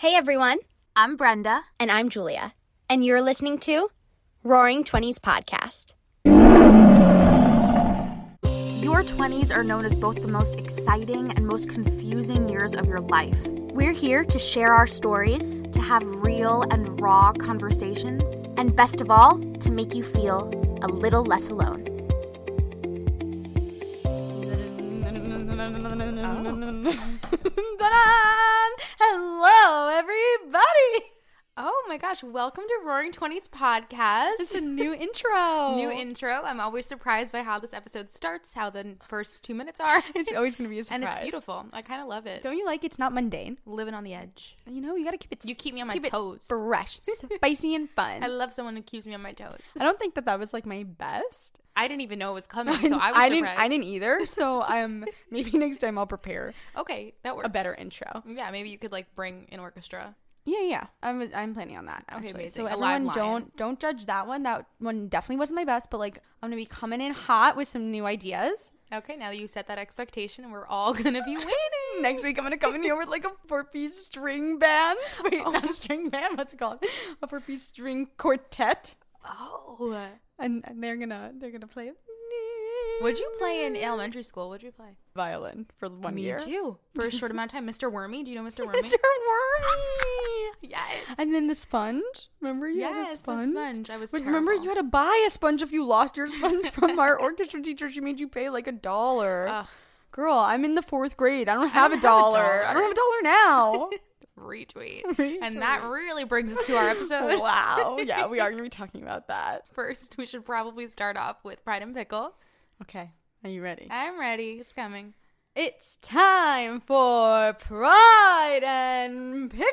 Hey everyone, I'm Brenda. and I'm Julia, and you're listening to Roaring Twenties Podcast. Your 20s are known as both the most exciting and most confusing years of your life. We're here to share our stories, to have real and raw conversations, and best of all, to make you feel a little less alone. Hello, everybody. Oh my gosh, welcome to Roaring Twenties Podcast. It's a new intro. New intro. I'm always surprised by how this episode starts, how the first two minutes are. It's always going to be a surprise. and it's beautiful. I kind of love it. Don't you like it's not mundane? Living on the edge. You know, you got to keep it. You keep me on my keep it toes. fresh, spicy, and fun. I love someone who keeps me on my toes. I don't think that that was like my best. I didn't even know it was coming, so I was I didn't. surprised. I didn't either. So I'm um, maybe next time I'll prepare Okay, that works. a better intro. Yeah, maybe you could like bring an orchestra. Yeah, yeah. I'm I'm planning on that. Okay, Actually. So everyone, don't don't judge that one. That one definitely wasn't my best, but like I'm gonna be coming in hot with some new ideas. Okay, now that you set that expectation, and we're all gonna be waiting. Next week I'm gonna come in here with like a four piece string band. Wait, not a oh. string band. What's it called? A four piece string quartet. Oh, and, and they're gonna they're gonna play what'd you play in elementary school? What'd you play? violin for one Me year. Me too. For a short amount of time. Mr. Wormy. Do you know Mr. Wormy? Mr. Wormy. Yes. And then the sponge. Remember you had Yes, a the sponge. sponge. I was But remember you had to buy a sponge if you lost your sponge from our orchestra teacher. She made you pay like a dollar. Girl, I'm in the fourth grade. I don't have, don't a, have a dollar. I don't have a dollar now. Retweet. And that really brings us to our episode. wow. Yeah, we are gonna be talking about that. First, we should probably start off with Pride and Pickle. Okay. Are you ready? I'm ready. It's coming. It's time for Pride and Pickle.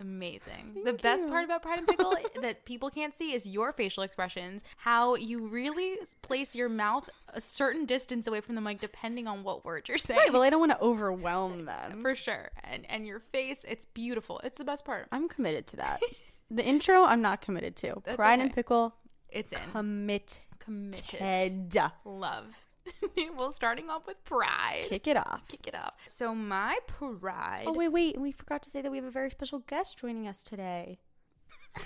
Amazing. the best part about Pride and Pickle that people can't see is your facial expressions, how you really place your mouth a certain distance away from the mic depending on what word you're saying. Right, well, I don't want to overwhelm them. for sure. And and your face, it's beautiful. It's the best part. I'm committed to that. the intro, I'm not committed to. That's Pride and. Pickle, It's in. committed. Committed. Love. well, starting off with Pride. Kick it off. Kick it off. So my pride. Oh, wait, wait. We forgot to say that we have a very special guest joining us today.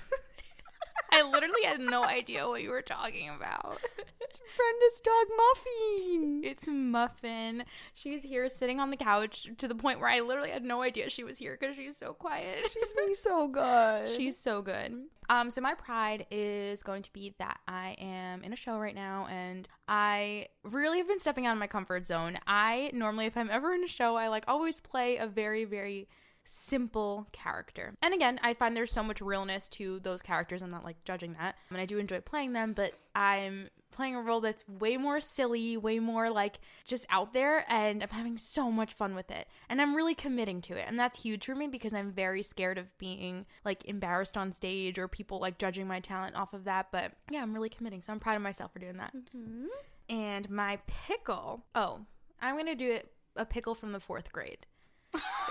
I literally had no idea what you were talking about. It's Brenda's dog, Muffin. It's Muffin. She's here sitting on the couch to the point where I literally had no idea she was here because she's so quiet. She's being so good. She's so good. Um, so my pride is going to be that I am in a show right now, and I really have been stepping out of my comfort zone. I normally, if I'm ever in a show, I like always play a very, very simple character. And again, I find there's so much realness to those characters. I'm not like judging that, and I do enjoy playing them, but I'm playing a role that's way more silly, way more like just out there, and I'm having so much fun with it. And I'm really committing to it. And that's huge for me because I'm very scared of being like embarrassed on stage or people like judging my talent off of that. But yeah, I'm really committing. So I'm proud of myself for doing that. Mm-hmm. And my pickle, oh, I'm going to do it a pickle from the fourth grade.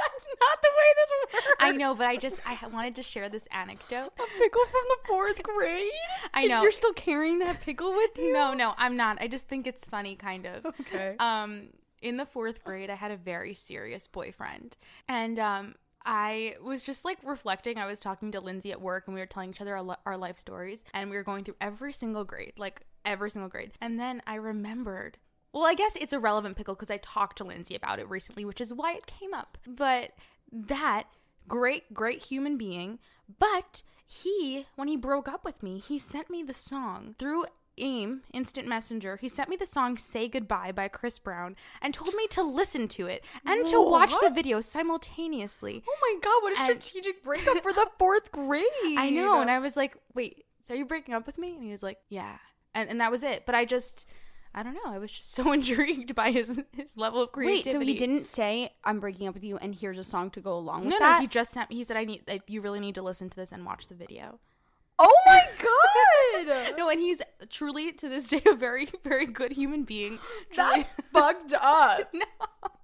That's not the way this works. I know, but I just I wanted to share this anecdote. A pickle from the fourth grade? I know. You're still carrying that pickle with you? No, no, I'm not. I just think it's funny, kind of. Okay. Um, in the fourth grade, I had a very serious boyfriend, and um, I was just like reflecting. I was talking to Lindsay at work, and we were telling each other our, our life stories, and we were going through every single grade, like every single grade. And then I remembered. Well, I guess it's a relevant pickle because I talked to Lindsay about it recently, which is why it came up. But that great, great human being, but he, when he broke up with me, he sent me the song through AIM, Instant Messenger. He sent me the song Say Goodbye by Chris Brown and told me to listen to it and to watch the video simultaneously. Oh my god, what a And- strategic breakup for the fourth grade. I know. And I was like, wait, so are you breaking up with me? And he was like, yeah. And, and that was it. But I just, I don't know. I was just so intrigued by his his level of creativity. Wait, so he didn't say I'm breaking up with you and here's a song to go along with No, that? no. He just sent. He said, "I need. Like, you really need to listen to this and watch the video." oh my god. No, and he's truly to this day a very, very good human being. Truly- That's fucked up. no,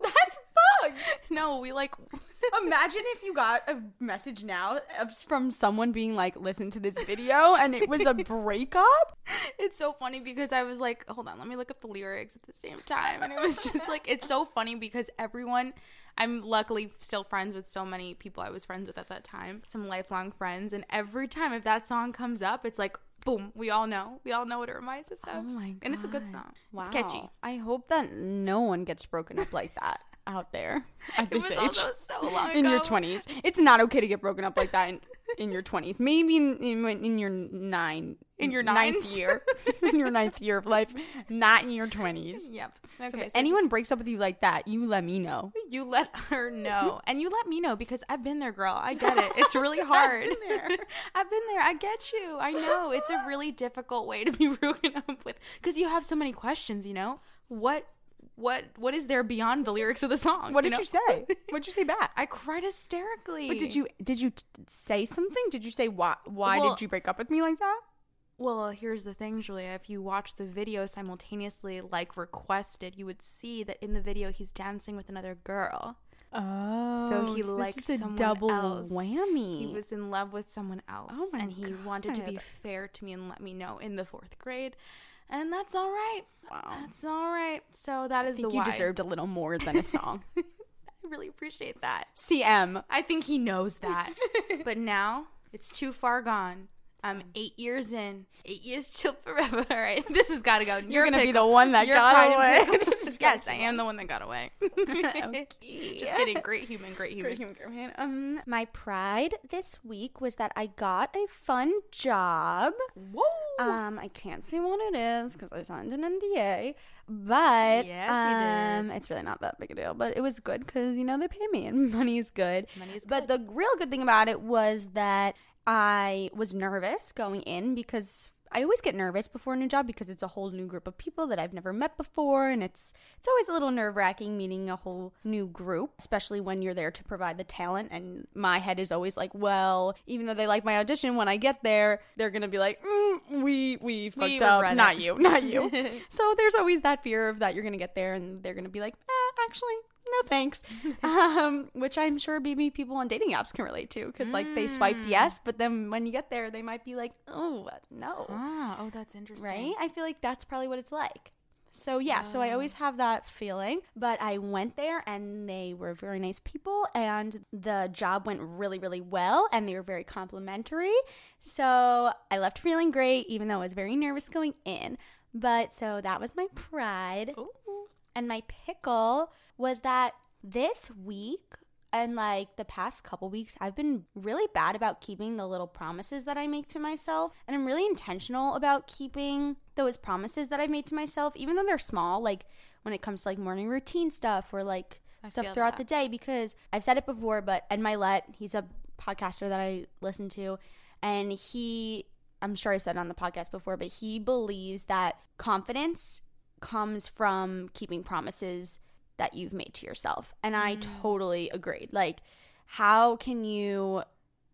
That's fucked. no. We like. Imagine if you got a message now of- from someone being like, listen to this video and it was a breakup. It's so funny because I was like, hold on, let me look up the lyrics at the same time. And it was just like, it's so funny because everyone, I'm luckily still friends with so many people I was friends with at that time, some lifelong friends. And every time if that song comes up, it's like, boom, we all know. We all know what it reminds us oh of. Oh my And it's a good song. Wow. It's catchy. I hope that no one gets broken up like that out there at this age. so long in your 20s. It's not okay to get broken up like that in, in your 20s. Maybe in, in, in your nine In your ninth nines? year. in your ninth year of life, not in your 20s. Yep. So Okay. if so anyone just- breaks up with you like that, you let me know. you let her know. and you let me know because I've been there, girl. I get it. It's really hard. I've been there. I've been there. I get you. I know. It's a really difficult way to be broken up with because you have so many questions, you know? What what what is there beyond the lyrics of the song? What did know? you say? What did you say back? I cried hysterically. But did you did you t- say something? Did you say why why Well- did you break up with me like that? Well, here's the thing, Julia. If you watch the video simultaneously, like requested, you would see that in the video he's dancing with another girl. Oh, so he this liked a double else. whammy. He was in love with someone else, Oh my and he wanted to be fair to me and let me know in the fourth grade, and that's all right. Wow. That's all right. So that is I think the you why. deserved a little more than a song. I really appreciate that. CM. I think he knows that. but now it's too far gone. I'm eight years in. Eight years till forever. All right, this has got to go. You're gonna be the one that Your got away. Yes, I am the one that got away. Okay. Just kidding. Great human. Great human. great human, great human. Um, my pride this week was that I got a fun job. Whoa. Um, I can't say what it is because I signed an NDA, but Yeah, um, it's really not that big a deal. But it was good because you know they pay me and money is good. Money is good. But the real good thing about it was that I was nervous going in because I always get nervous before a new job because it's a whole new group of people that I've never met before, and it's it's always a little nerve wracking meeting a whole new group, especially when you're there to provide the talent. And my head is always like, well, even though they like my audition, when I get there, they're gonna be like, mm, we we fucked up, regret not it." you, not you. so there's always that fear of that you're gonna get there and they're gonna be like, eh, actually. No thanks, um, which I'm sure maybe people on dating apps can relate to because like they swiped yes, but then when you get there, they might be like, oh no, Ah, oh, that's interesting. right? I feel like that's probably what it's like. So yeah, so I always have that feeling, but I went there and they were very nice people and the job went really really well and they were very complimentary. So I left feeling great even though I was very nervous going in. But so that was my pride. Ooh. And my pickle was that this week and like the past couple weeks, I've been really bad about keeping the little promises that I make to myself. And I'm really intentional about keeping those promises that I've made to myself, even though they're small, like when it comes to like morning routine stuff or like I stuff throughout that. the day. Because I've said it before, but Ed Mylett, he's a podcaster that I listen to, and he, I'm sure I said it on the podcast before, but he believes that confidence comes from keeping promises that you've made to yourself. And I mm. totally agreed. Like how can you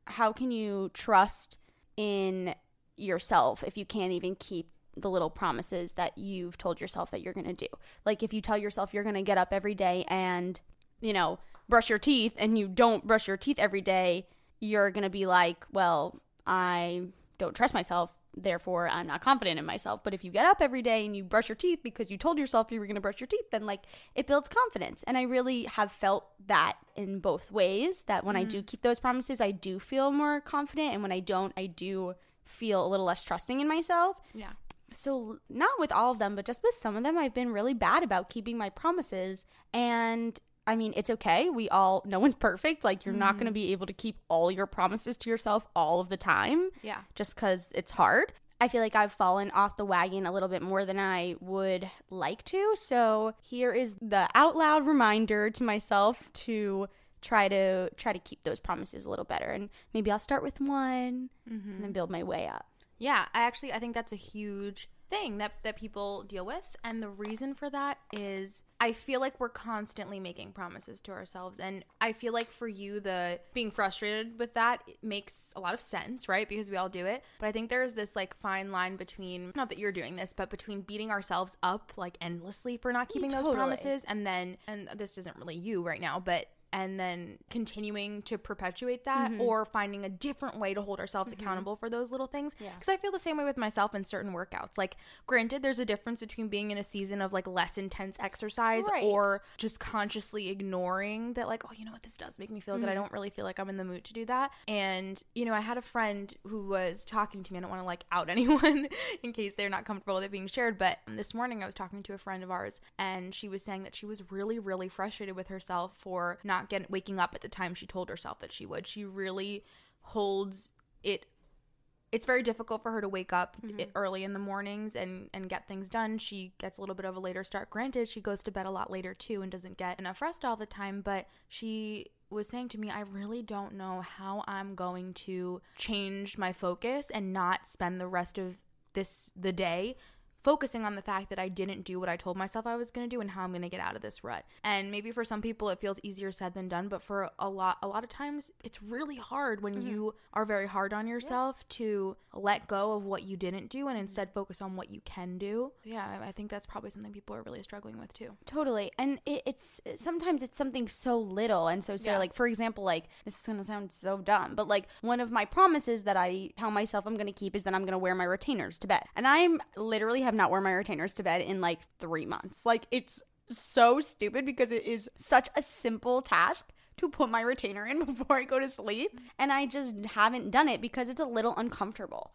how can you trust in yourself if you can't even keep the little promises that you've told yourself that you're going to do? Like if you tell yourself you're going to get up every day and, you know, brush your teeth and you don't brush your teeth every day, you're going to be like, well, I don't trust myself therefore I'm not confident in myself. But if you get up every day and you brush your teeth because you told yourself you were going to brush your teeth, then like it builds confidence. And I really have felt that in both ways that when I do mm-hmm. keep those promises, I do feel more confident. And when I don't, I do feel a little less trusting in myself. Yeah. So, not with all of them, but just with some of them, I've been really bad about keeping my promises. And I mean, it's okay. We all, no one's perfect. Like, you're not going to mm-hmm. be able to keep all your promises to yourself all of the time Yeah. just because it's hard. I feel like I've fallen off the wagon a little bit more than I would like to. So here is the out loud reminder to myself to try to try to keep those promises a little better. And maybe I'll start with one mm-hmm. and then build my way up. Yeah, I actually I think that's a huge thing that that people deal with and the reason for that is I feel like we're constantly making promises to ourselves and I feel like for you the being frustrated with that makes a lot of sense, right? Because we all do it. But I think there's this like fine line between not that you're doing this, but between beating ourselves up like endlessly for not keeping those promises and then and this isn't really you right now, but and then continuing to perpetuate that Mm-hmm. or finding a different way to hold ourselves accountable for those little things. Because i feel the same way with myself in certain workouts. Like granted there's a difference between being in a season of like less intense exercise Right. or just consciously ignoring that like oh you know what? This does make me feel good. I don't really feel like i'm in the mood to do that. And you know i had a friend who was talking to me. I don't want to like out anyone in case they're not comfortable with it being shared but this morning i was talking to a friend of ours and she was saying that she was really really frustrated with herself for not getting waking up at the time she told herself that she would she really holds it it's very difficult for her to wake up mm-hmm. i- early in the mornings and and get things done. She gets a little bit of a later start. Granted, she goes to bed a lot later too and doesn't get enough rest all the time, but she was saying to me, I really don't know how I'm going to change my focus and not spend the rest of this the day focusing on the fact that I didn't do what I told myself I was going to do and how I'm going to get out of this rut. And maybe for some people it feels easier said than done, but for a lot a lot of times it's really hard when mm-hmm. you are very hard on yourself to let go of what you didn't do and mm-hmm. instead focus on what you can do. Yeah, I- think that's probably something people are really struggling with too. Totally. And it, it's sometimes it's something so little and so silly. Yeah. Like, for example, like, this is going to sound so dumb, but like, one of my promises that I tell myself I'm going to keep is that I'm going to wear my retainers to bed. And I'm literally have not worn my retainers to bed in like three months. Like, it's so stupid because it is such a simple task to put my retainer in before I go to sleep. And I just haven't done it because it's a little uncomfortable.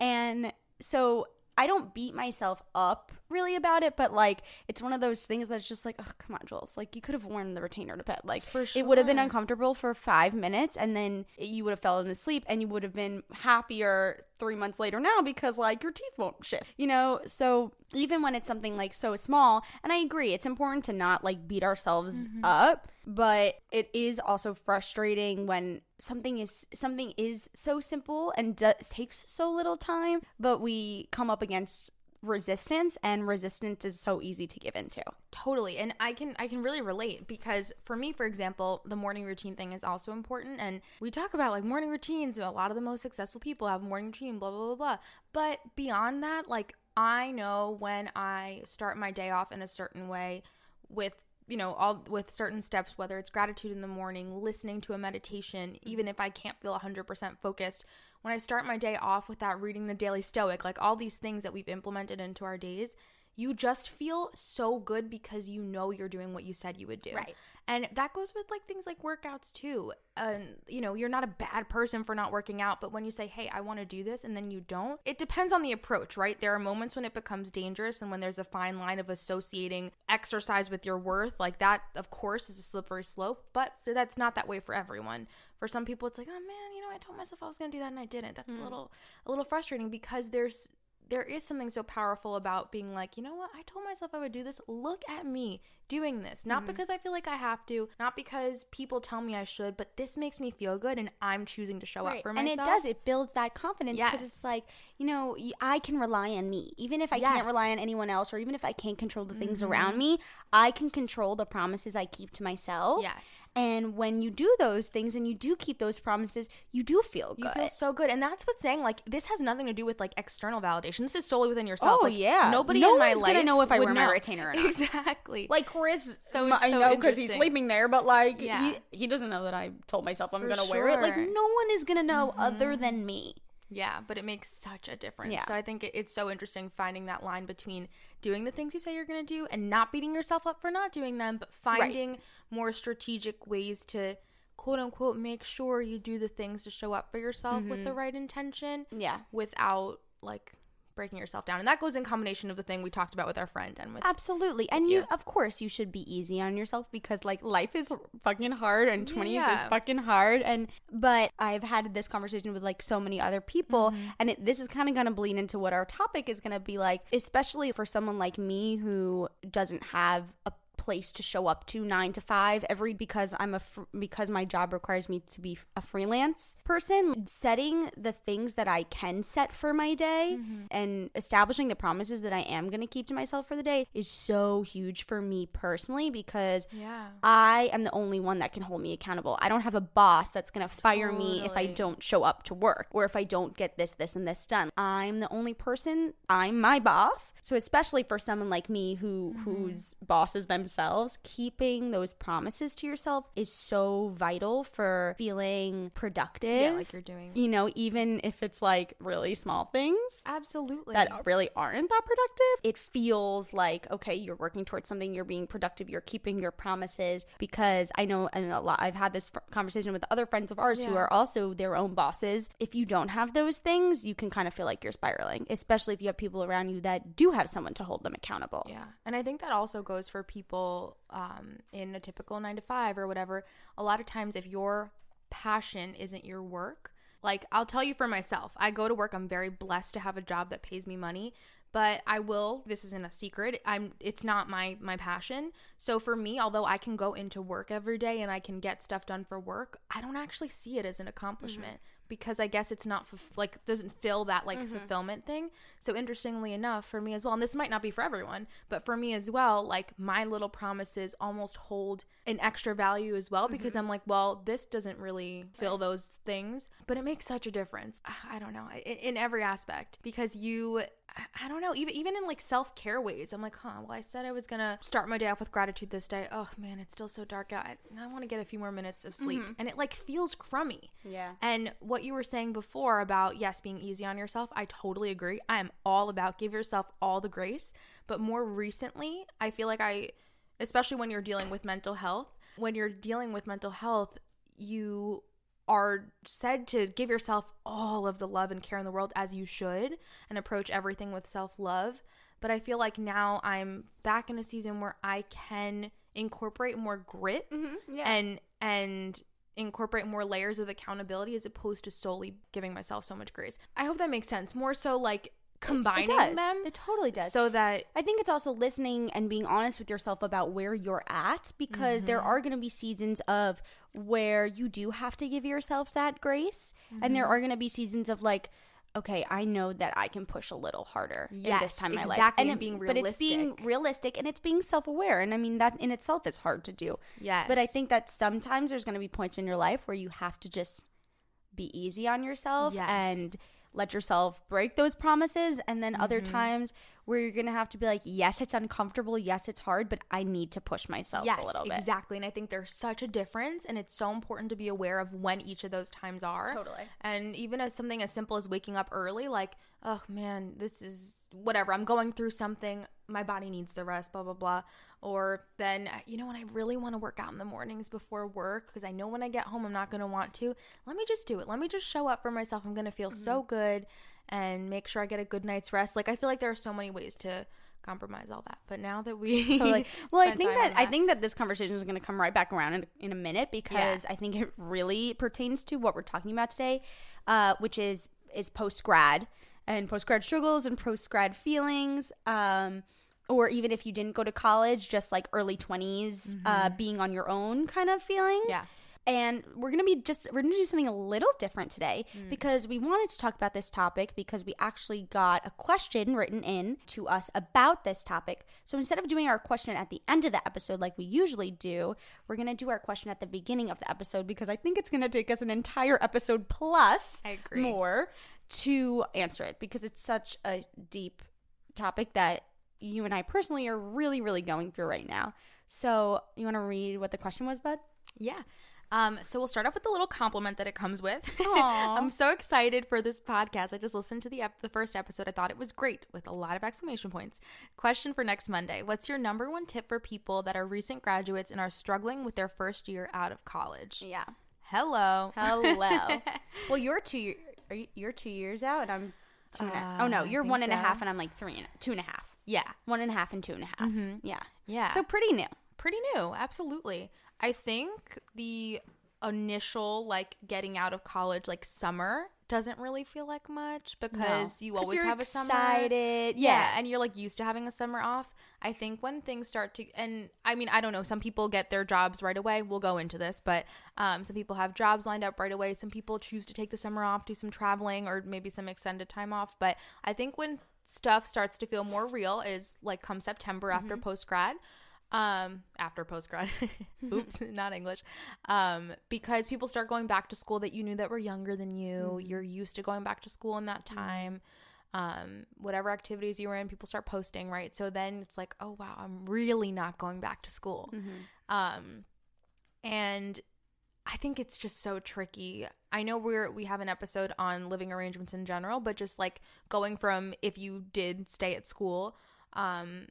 And so I don't beat myself up really about it, but like it's one of those things that's just like, oh, come on, Jules. Like you could have worn the retainer to bed. Like For it would have been uncomfortable for five minutes and then you would have fallen asleep and you would have been happier three months later now because like your teeth won't shift. You know? So even when it's something like so small, and I agree, it's important to not like beat ourselves mm-hmm. up, but it is also frustrating when something is something is so simple and does, takes so little time, but we come up against resistance and resistance is so easy to give into. Totally. And I can I can really relate because for me, for example, the morning routine thing is also important. And we talk about like morning routines. A lot of the most successful people have morning routine, blah blah blah blah. But beyond that, like I know when I start my day off in a certain way with you know all with certain steps whether it's gratitude in the morning listening to a meditation even if i can't feel 100% focused when i start my day off without reading the daily stoic like all these things that we've implemented into our days you just feel so good because you know you're doing what you said you would do. Right. and that goes with like things like workouts too. And you know you're not a bad person for not working out but when you say hey i want to do this and then you don't it depends on the approach right? There are moments when it becomes dangerous and when there's a fine line of associating exercise with your worth like that of course is a slippery slope but that's not that way for everyone. For some people it's like oh man know i told myself i was going to do that and i didn't that's a hmm. little a little frustrating because there's there is something so powerful about being like, you know what? I told myself I would do this. Look at me doing this. Not because I feel like I have to, not because people tell me I should, but this makes me feel good and I'm choosing to show up for myself. and it does it builds that confidence because Yes. it's like you know I can rely on me even if i Yes. Mm-hmm. can't rely on anyone else or even if i can't control the things around me i can control the promises i keep to myself Yes. and when you do those things and you do keep those promises you do feel good. You feel so good. And that's what's saying, like, this has nothing to do with like external validation. This is solely within yourself. Oh, Like, yeah. Nobody No in my life know if I would wear my know. retainer or not. Exactly. like Chris, So I so know because he's sleeping there, but like Yeah. he, he doesn't know that I told myself I'm For gonna wear it. Like no one is gonna know other mm-hmm. than me. Yeah, but it makes such a difference. Yeah. So I think it, it's so interesting finding that line between doing the things you say you're going to do and not beating yourself up for not doing them, but finding more strategic ways to quote unquote make sure you do the things to show up for yourself with the mm-hmm. right intention Yeah. without like breaking yourself down. And that goes in combination of the thing we talked about with our friend and with Absolutely. And you you. of course you should be easy on yourself because like life is fucking hard and 20s Yeah. is fucking hard and but I've had this conversation with like so many other people Mm-hmm. and it, this is kind of going to bleed into what our topic is going to be like especially for someone like me who doesn't have a place to show up to 9 to 5 every because I'm a fr- because my job requires me to be a freelance person setting the things that I can set for my day Mm-hmm. and establishing the promises that I am going to keep to myself for the day is so huge for me personally because Yeah. I am the only one that can hold me accountable. I don't have a boss that's going to fire me if I don't show up to work or if I don't get this, this, and this done. I'm the only person. I'm my boss. So especially for someone like me who Mm-hmm. who's bosses themselves, keeping those promises to yourself is so vital for feeling productive. Yeah, like you're doing. You know, even if it's like really small things Absolutely. that really aren't that productive, it feels like okay, you're working towards something, you're being productive, you're keeping your promises. Because I know, and a lot, I've had this conversation with other friends of ours who are also their own bosses. If you don't have those things, you can kind of feel like you're spiraling, especially if you have people around you that do have someone to hold them accountable. Yeah. And I think that also goes for people um, in a typical nine to five or whatever. A lot of times, if your passion isn't your work, like I'll tell you for myself, I go to work, I'm very blessed to have a job that pays me money. But I will. This isn't a secret. I'm. It's not my my passion. So for me, although I can go into work every day and I can get stuff done for work, I don't actually see it as an accomplishment because I guess it's not fulf- like doesn't fill that like mm-hmm. fulfillment thing. So interestingly enough, for me as well, and this might not be for everyone, but for me as well, like my little promises almost hold an extra value as well because mm-hmm. I'm like, well, this doesn't really fill those things, but it makes such a difference. I- I don't know in, in every aspect because you. I- I don't know, even even in like self care ways. I'm like, huh. Well, I said I was gonna start my day off with gratitude this day. Oh man, it's still so dark out. I, I want to get a few more minutes of sleep, mm-hmm. and it like feels crummy. Yeah. And what you were saying before about yes, being easy on yourself, I totally agree. I am all about give yourself all the grace. But more recently, I feel like I, especially when you're dealing with mental health, when you're dealing with mental health, you are said to give yourself all of the love and care in the world as you should and approach everything with self love. But I feel like now I'm back in a season where I can incorporate more grit mm-hmm. yeah. and and incorporate more layers of accountability as opposed to solely giving myself so much grace. I hope that makes sense. More so like combining it does. them It totally does. so that I think it's also listening and being honest with yourself about where you're at because there Mm-hmm. are going to be seasons of where you do have to give yourself that grace and there Mm-hmm. are going to be seasons of like okay, I know that I can push a little harder in Yes, this time of my life. exactly, and it- being But it's being realistic. realistic and it's being self-aware and I mean that in itself is hard to do. But I think that sometimes there's going to be points in your life where you have to just be easy on yourself Yes. and let yourself break those promises and then other Mm-hmm. times where you're gonna have to be like yes it's uncomfortable yes it's hard but i need to push myself yes, a little bit exactly. And I think there's such a difference, and it's so important to be aware of when each of those times are. Totally. And even as something as simple as waking up early, like, oh man, this is whatever. I'm going through something. My body needs the rest. Blah blah blah. Or then you know when I really want to work out in the mornings before work because I know when I get home I'm not going to want to. Let me just do it. Let me just show up for myself. I'm going to feel so Mm-hmm. good and make sure I get a good night's rest. Like I feel like there are so many ways to compromise all that. But now that we Totally. Well, I think time that, I think that this conversation is going to come right back around in, in a minute because Yeah. I think it really pertains to what we're talking about today, uh, which is is post grad and post grad struggles and post grad feelings. Um, or even if you didn't go to college, just like early 20s, uh, being on your own kind of feelings. Mm-hmm. Yeah. And we're to be just, we're to do something a little different today Mm. because we wanted to talk about this topic because we actually got a question written in to us about this topic. So instead of doing our question at the end of the episode like we usually do, we're to do our question at the beginning of the episode because I think it's to take us an entire episode plus I agree. more to answer it because it's such a deep topic that you and I personally are really, really going through right now. So, you want to read what the question was, Bud? Yeah. Um, so we'll start off with the little compliment that it comes with. I'm so excited for this podcast. I just listened to the ep- the first episode. I thought it was great with a lot of exclamation points. Question for next Monday: What's your number one tip for people that are recent graduates and are struggling with their first year out of college? Yeah. Hello. Hello. well, you're two. Are you, you're two years out, and I'm two and a half. Uh, oh no, you're think one and a half, and I'm like three and two and a half. Yeah. One and a half and two and a half. Yeah. Yeah. So pretty new. pretty new absolutely i think the initial like getting out of college like summer doesn't really feel like much because you 'Cause always have a summer excited. yeah. Yeah. and you're like used to having a summer off i think when things start to and i mean i don't know some people get their jobs right away we'll go into this but um, some people have jobs lined up right away some people choose to take the summer off do some traveling or maybe some extended time off but i think when stuff starts to feel more real is like come september after post grad um after post grad oops not english. Um because people start going back to school that you knew that were younger than you. You're used to going back to school in that time. Um whatever activities you were in people start posting right? So then it's like oh wow i'm really not going back to school. Um and i think it's just so tricky. I know we're we have an episode on living arrangements in general but just like going from if you did stay at school um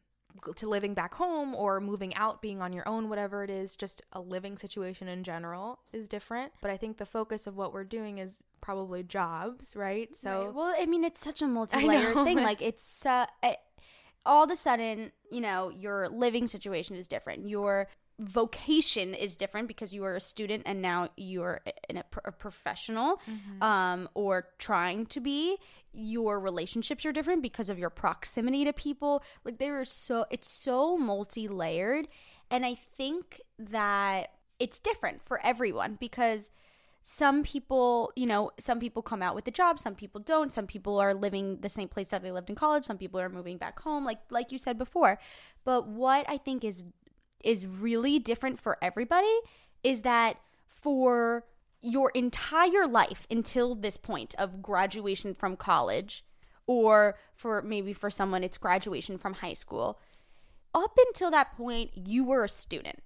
to living back home or moving out being on your own whatever it is just a living situation in general is different but i think the focus of what we're doing is probably jobs right so Right. well, I mean, it's such a multi-layered know. thing. Like it's uh, all of a sudden, you know, your living situation is different. Your vocation is different because you are a student and now you're in a, a professional um, or trying to be your relationships are different because of your proximity to people like there are so it's so multi-layered and i think that it's different for everyone because some people, you know, some people come out with a job, some people don't. Some people are living the same place that they lived in college, some people are moving back home like like you said before. But what I think is is really different for everybody is that for your entire life until this point of graduation from college or for maybe for someone it's graduation from high school up until that point you were a student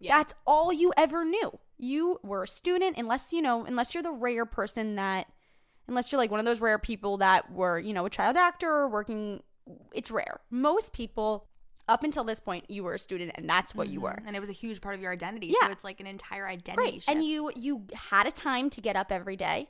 that's all you ever knew. You were a student, unless you know, unless you're the rare person that, unless you're like one of those rare people that were, you know, a child actor or working. It's rare. Most people, up until this point, you were a student, and that's what you were. Mm-hmm. and it was a huge part of your identity Yeah. so it's like an entire identity Right. shift. And you you had a time to get up every day.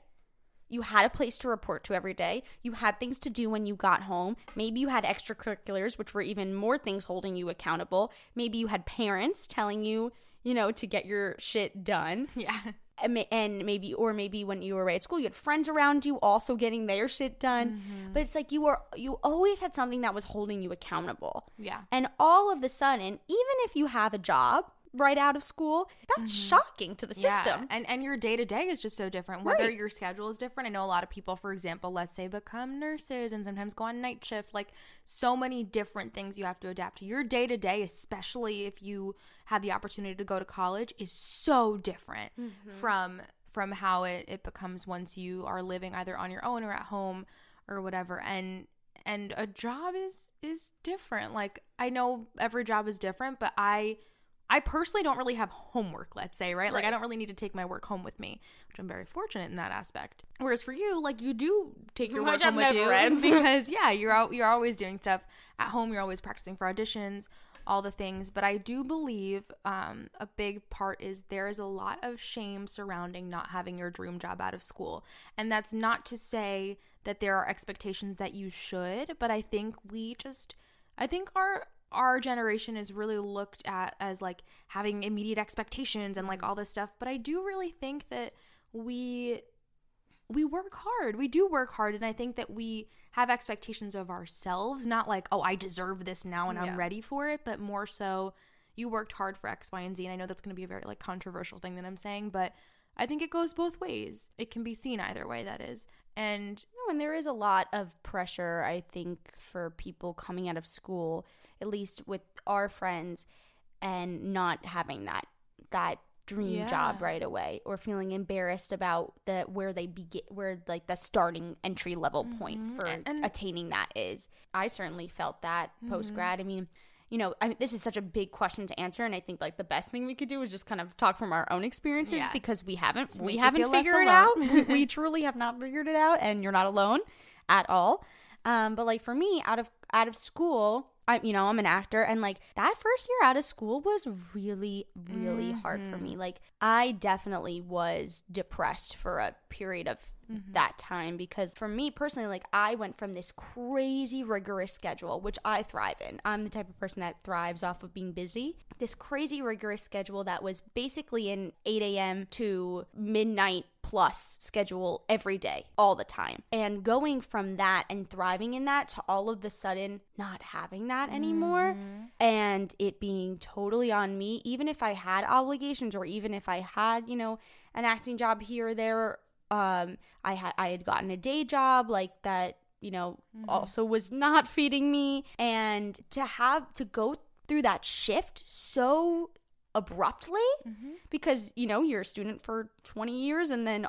You had a place to report to every day. You had things to do when you got home. Maybe you had extracurriculars, which were even more things holding you accountable. Maybe you had parents telling you, you know, to get your shit done. yeah And maybe, or maybe when you were away at school, you had friends around you also getting their shit done. Mm-hmm. But it's like you were, you always had something that was holding you accountable. yeah And all of a sudden, even if you have a job right out of school, that's shocking to the system. Mm-hmm. Yeah, and and your day to day is just so different. Whether Right. your schedule is different, I know a lot of people, for example, let's say become nurses and sometimes go on night shift. Like so many different things you have to adapt to. Your day to day, especially if you have the opportunity to go to college, is so different from from how it it becomes once you are living either on your own or at home or whatever. And and a job is is different. Like I know every job is different, but I I personally don't really have homework, let's say, right? Like I don't really need to take my work home with me, which I'm very fortunate in that aspect. Whereas for you, like you do take your work home with you ends. because yeah, you're out, you're always doing stuff at home. You're always practicing for auditions, all the things. But I do believe um, a big part is there is a lot of shame surrounding not having your dream job out of school, and that's not to say that there are expectations that you should, but I think we just, I think our our generation is really looked at as like having immediate expectations and like mm. all this stuff but i do really think that we we work hard. We do work hard and i think that we have expectations of ourselves not like oh i deserve this now and i'm ready for it but more so you worked hard for x y and z and i know that's going to be a very like controversial thing that i'm saying but i think it goes both ways. It can be seen either way that is. And No, and there is a lot of pressure, I think, for people coming out of school, at least with our friends, and not having that that dream Yeah. job right away, or feeling embarrassed about the where they begin, where like the starting entry level point for And- attaining that is. I certainly felt that post grad. I mean. You know, I mean, this is such a big question to answer, and I think like the best thing we could do is just kind of talk from our own experiences Yeah. because we haven't make we haven't figured it out. we, we truly have not figured it out, and you're not alone at all. Um, but like for me, out of out of school, I you know I'm an actor, and like that first year out of school was really really hard for me. Mm-hmm. Like I definitely was depressed for a period of mm-hmm. that time because for me personally like I went from this crazy rigorous schedule which I thrive in. I'm the type of person that thrives off of being busy. This crazy rigorous schedule that was basically an 8 a.m. to midnight plus schedule every day, all the time. And going from that and thriving in that to all of the sudden not having that anymore and it being totally on me, even if I had obligations or even if I had, you know, an acting job here or there, um, I had I had gotten a day job like that, you know, also was not feeding me. And to have to go through that shift so abruptly because you know you're a student for 20 years and then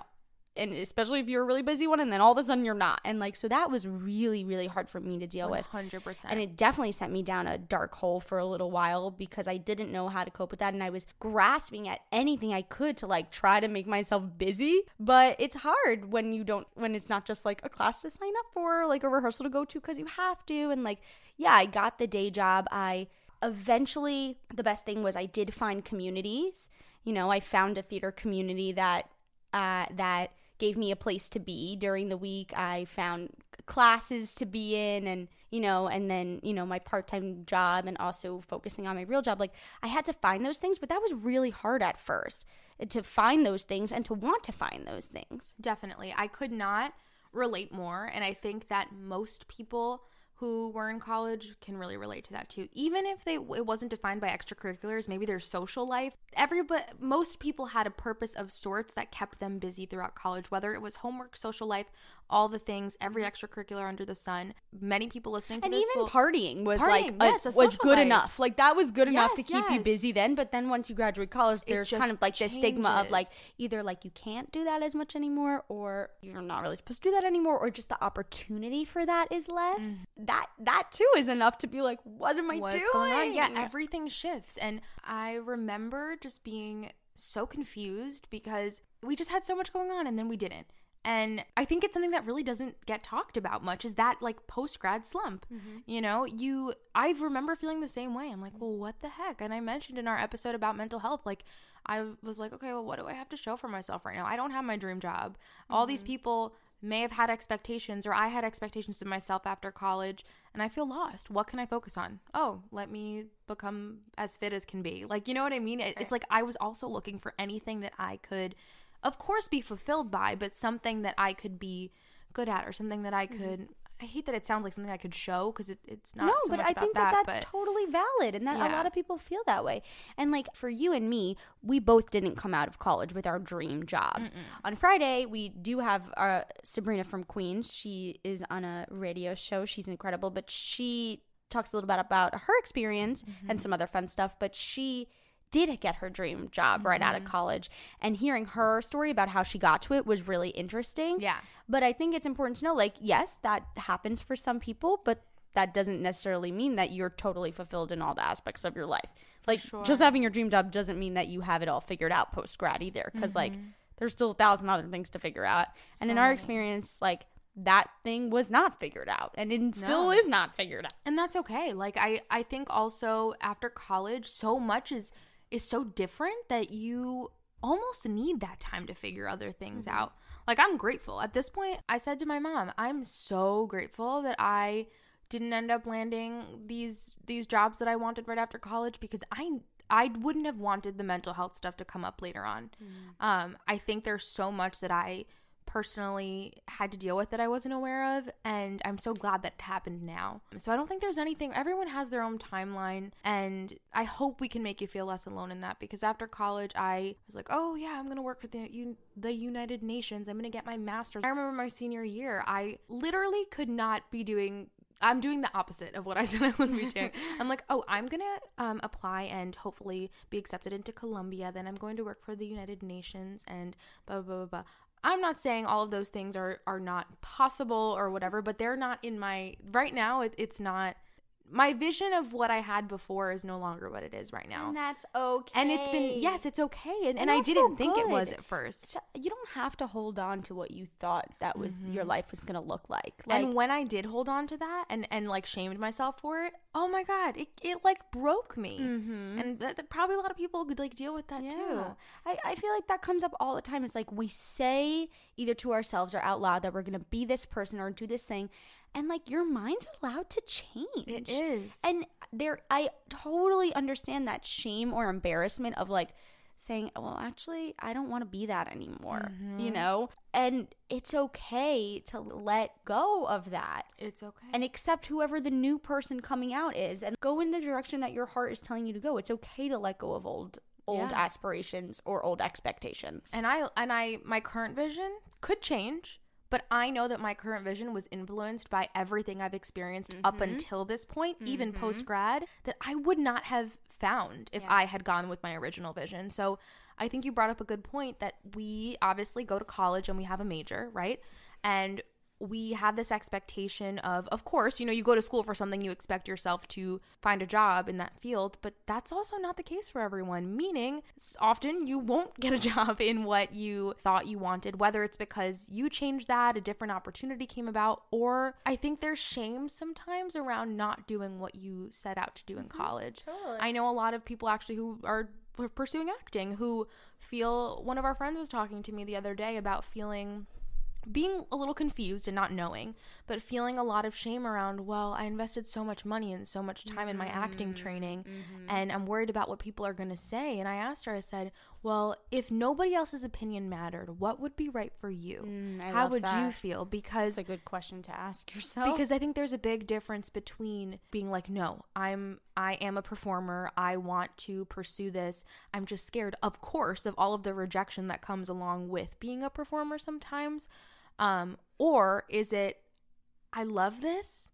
and especially if you're a really busy one and then all of a sudden you're not. And like so that was really really hard for me to deal with. 100%. and it definitely sent me down a dark hole for a little while because I didn't know how to cope with that and I was grasping at anything I could to like try to make myself busy. But it's hard when you don't when it's not just like a class to sign up for like a rehearsal to go to cuz you have to. And like yeah I got the day job. I eventually the best thing was I did find communities you know I found a theater community that uh that gave me a place to be during the week. I found classes to be in and you know and then you know my part-time job and also focusing on my real job like I had to find those things but that was really hard at first uh, to find those things and to want to find those things. Definitely. I could not relate more. And I think that most people who were in college can really relate to that too. Even if they it wasn't defined by extracurriculars, maybe their social life. Everybody most people had a purpose of sorts that kept them busy throughout college, whether it was homework, social life, all the things, every mm-hmm. extracurricular under the sun. Many people listening to and this even will- partying was Partying, like a- yes, a was good life. enough. Like that was good enough to Yes, keep you busy then. But then once you graduate college, there's kind of like this stigma of like either like you can't do that as much anymore, or you're not really supposed to do that anymore, or just the opportunity for that is less. Mm-hmm. That that too is enough to be like, what am I what's doing? going on. Yeah, everything shifts. And I remember just being so confused because we just had so much going on and then we didn't. And I think it's something that really doesn't get talked about much is that like post grad slump. Mm-hmm. You know, you I remember feeling the same way. I'm like, well, what the heck? And I mentioned in our episode about mental health, like I was like, okay, well, what do I have to show for myself right now? I don't have my dream job. All these mm-hmm. people may have had expectations or I had expectations of myself after college and I feel lost. What can I focus on? Oh, let me become as fit as can be. Like, you know what I mean? It, it's like I was also looking for anything that I could of course be fulfilled by, but something that I could be good at or something that I could I hate that it sounds like something I could show because it, it's not no, so but I think that, that, that's but totally valid, and that a lot of people feel that way. And like for you and me, we both didn't come out of college with our dream jobs. On Friday, we do have uh, Sabrina from Queens. She is on a radio show. She's incredible, but she talks a little bit about her experience Mm-hmm. and some other fun stuff. But she did get her dream job right out of Mm-hmm. college, and hearing her story about how she got to it was really interesting. Yeah. But I think it's important to know like, yes, that happens for some people, but that doesn't necessarily mean that you're totally fulfilled in all the aspects of your life. Like, just having your dream job doesn't mean that you have it all figured out post grad either, because like, there's still a thousand other things to figure out. and in our experience, like, that thing was not figured out, and it still No. is not figured out. and that's okay like i i think also after college so much is is so different that you almost need that time to figure other things out. Like i'm grateful. At this point i said to my mom i'm so grateful that i didn't end up landing these these jobs that i wanted right after college because i I wouldn't have wanted the mental health stuff to come up later on. Um, I think there's so much that I personally had to deal with that I wasn't aware of, and I'm so glad that it happened now. So I don't think there's anything, everyone has their own timeline, and I hope we can make you feel less alone in that because after college, I was like, oh yeah, I'm gonna work with the, the United Nations, I'm gonna get my master's. I remember my senior year, I literally could not be doing I'm doing the opposite of what I said I would be doing. I'm like, oh, I'm gonna um, apply and hopefully be accepted into Columbia. Then I'm going to work for the United Nations and blah blah blah blah. I'm not saying all of those things are are not possible or whatever, but they're not in my right now. It, it's not my vision of what I had before is no longer what it is right now. And that's okay. And it's been yes, it's okay. And, and, And I didn't think it was at first. You don't have to hold on to what you thought that was your life was going to look like. Like Mm-hmm. and when I did hold on to that and and like shamed myself for it, oh my god, it, it like broke me. And that, that probably a lot of people could like deal with that too. I, I feel like that comes up all the time. It's like we say either to ourselves or out loud that we're going to be this person or do this thing. And like your mind's allowed to change. It is. And there, I totally understand that shame or embarrassment of like saying, well, actually, I don't want to be that anymore, Mm-hmm. you know? And it's okay to let go of that It's okay. and accept whoever the new person coming out is and go in the direction that your heart is telling you to go. It's okay to let go of old old Yeah. aspirations or old expectations. and I and I my current vision could change, but I know that my current vision was influenced by everything I've experienced up mm-hmm. until this point, even mm-hmm. post grad, that I would not have found if I had gone with my original vision. So I think you brought up a good point that we obviously go to college and we have a major, right? And we have this expectation of of course you know you go to school for something you expect yourself to find a job in that field but that's also not the case for everyone meaning often you won't get a job in what you thought you wanted whether it's because you changed that a different opportunity came about or i think there's shame sometimes around not doing what you set out to do in mm-hmm. college totally. i know a lot of people actually who are pursuing acting who feel one of our friends was talking to me the other day about feeling being a little confused and not knowing, but feeling a lot of shame around, well, I invested so much money and so much time in my acting training, and I'm worried about what people are going to say. And I asked her, I said, well, if nobody else's opinion mattered, what would be right for you? Mm, How would you feel? Because It's a good question to ask yourself. because I think there's a big difference between being like, no, I'm I am a performer. I want to pursue this. I'm just scared, of course, of all of the rejection that comes along with being a performer sometimes. Um, or is it I love this,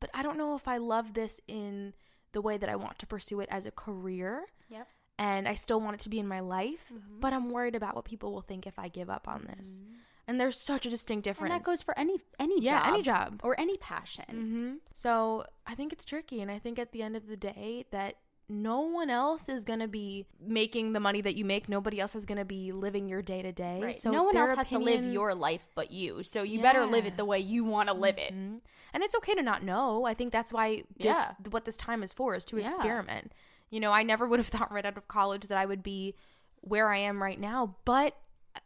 but I don't know if I love this in the way that I want to pursue it as a career. Yep. And I still want it to be in my life, but I'm worried about what people will think if I give up on this. And there's such a distinct difference. and that goes for any any Yeah, job. any job. or any passion. hmm So I think it's tricky, and I think at the end of the day that no one else is gonna be making the money that you make. Nobody else is gonna be living your day to day. So no one else has to live your life but you. So you better live it the way you want to live it. Mhm. And it's okay to not know. I think that's why this, Yeah. what this time is for is to Yeah. experiment. You know, I never would have thought right out of college that I would be where I am right now, but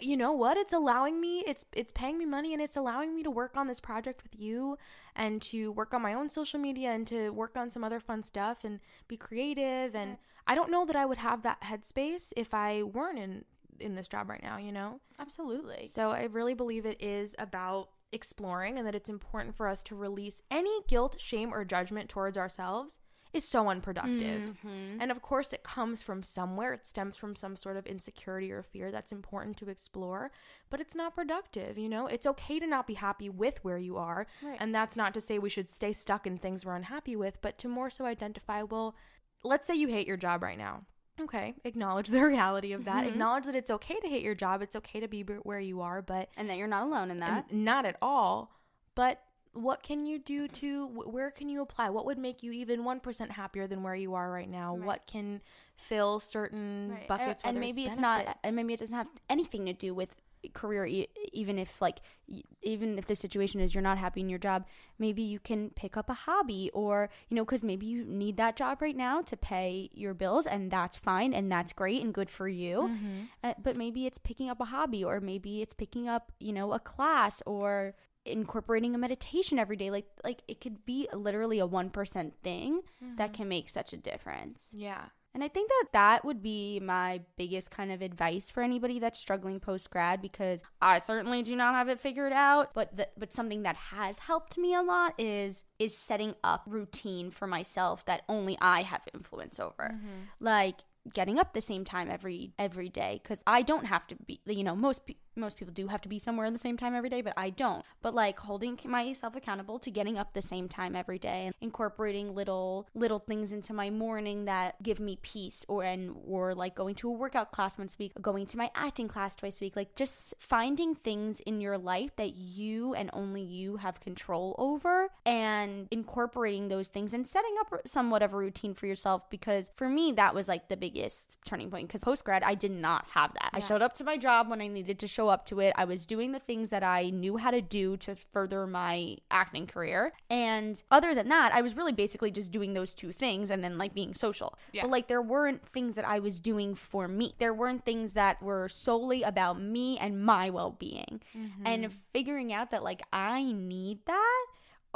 you know what? It's allowing me it's it's paying me money and it's allowing me to work on this project with you and to work on my own social media and to work on some other fun stuff and be creative and I don't know that I would have that headspace if I weren't in in this job right now, you know? Absolutely. So I really believe it is about exploring and that it's important for us to release any guilt, shame, or judgment towards ourselves is so unproductive. Mm-hmm. And of course, it comes from somewhere. It stems from some sort of insecurity or fear that's important to explore, but it's not productive. You know, it's okay to not be happy with where you are. Right. And that's not to say we should stay stuck in things we're unhappy with, but to more so identify, well, let's say you hate your job right now. Okay, acknowledge the reality of that. Mm-hmm. Acknowledge that it's okay to hate your job. It's okay to be where you are, but And that you're not alone in that. not at all. But what can you do to where can you apply? What would make you even 1% happier than where you are right now? What can fill certain Right. buckets and, and maybe it's, not and maybe it doesn't have anything to do with career e- even if like y- even if the situation is you're not happy in your job maybe you can pick up a hobby or you know because maybe you need that job right now to pay your bills and that's fine and that's great and good for you Mm-hmm. uh, but maybe it's picking up a hobby or maybe it's picking up you know a class or incorporating a meditation every day like like it could be literally a 1% thing that mm-hmm. can make such a difference Yeah. and I think that that would be my biggest kind of advice for anybody that's struggling post grad because I certainly do not have it figured out. But the, but something that has helped me a lot is is setting up routine for myself that only I have influence over. Mm-hmm. Like getting up the same time every every day cuz I don't have to be you know most pe- most people do have to be somewhere at the same time every day, but I don't. But like holding myself accountable to getting up the same time every day and incorporating little little things into my morning that give me peace or and or like going to a workout class once a week, going to my acting class twice a week, like just finding things in your life that you and only you have control over and incorporating those things and setting up somewhat of a routine for yourself because for me that was like the biggest turning point because post grad I did not have that. I showed up to my job when I needed to show up to it. I was doing the things that I knew how to do to further my acting career. And other than that, I was really basically just doing those two things and then like being social. Yeah. But like there weren't things that I was doing for me. There weren't things that were solely about me and my well-being. Mm-hmm. And figuring out that like I need that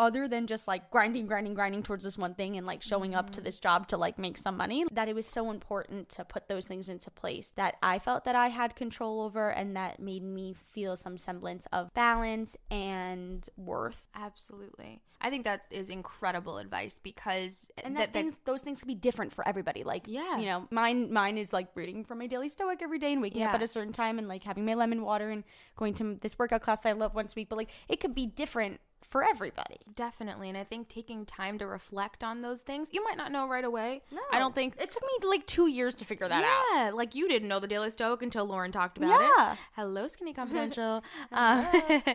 other than just like grinding, grinding, grinding towards this one thing and like showing up to mm-hmm. this job to like make some money, that it was so important to put those things into place that I felt that I had control over and that made me feel some semblance of balance and worth. Absolutely. I think that is incredible advice because And that, things, those things can be different for everybody. Like, Yeah. you know, mine mine is like reading from my daily stoic every day and waking up Yeah. at a certain time and like having my lemon water and going to this workout class that I love once a week. But like, it could be different for everybody. Definitely. And I think taking time to reflect on those things, you might not know right away. No. I don't think it took me like two years to figure that out. yeah, like you didn't know the Daily Stoic until Lauren talked about Yeah. it. Hello, Skinny Confidential. um,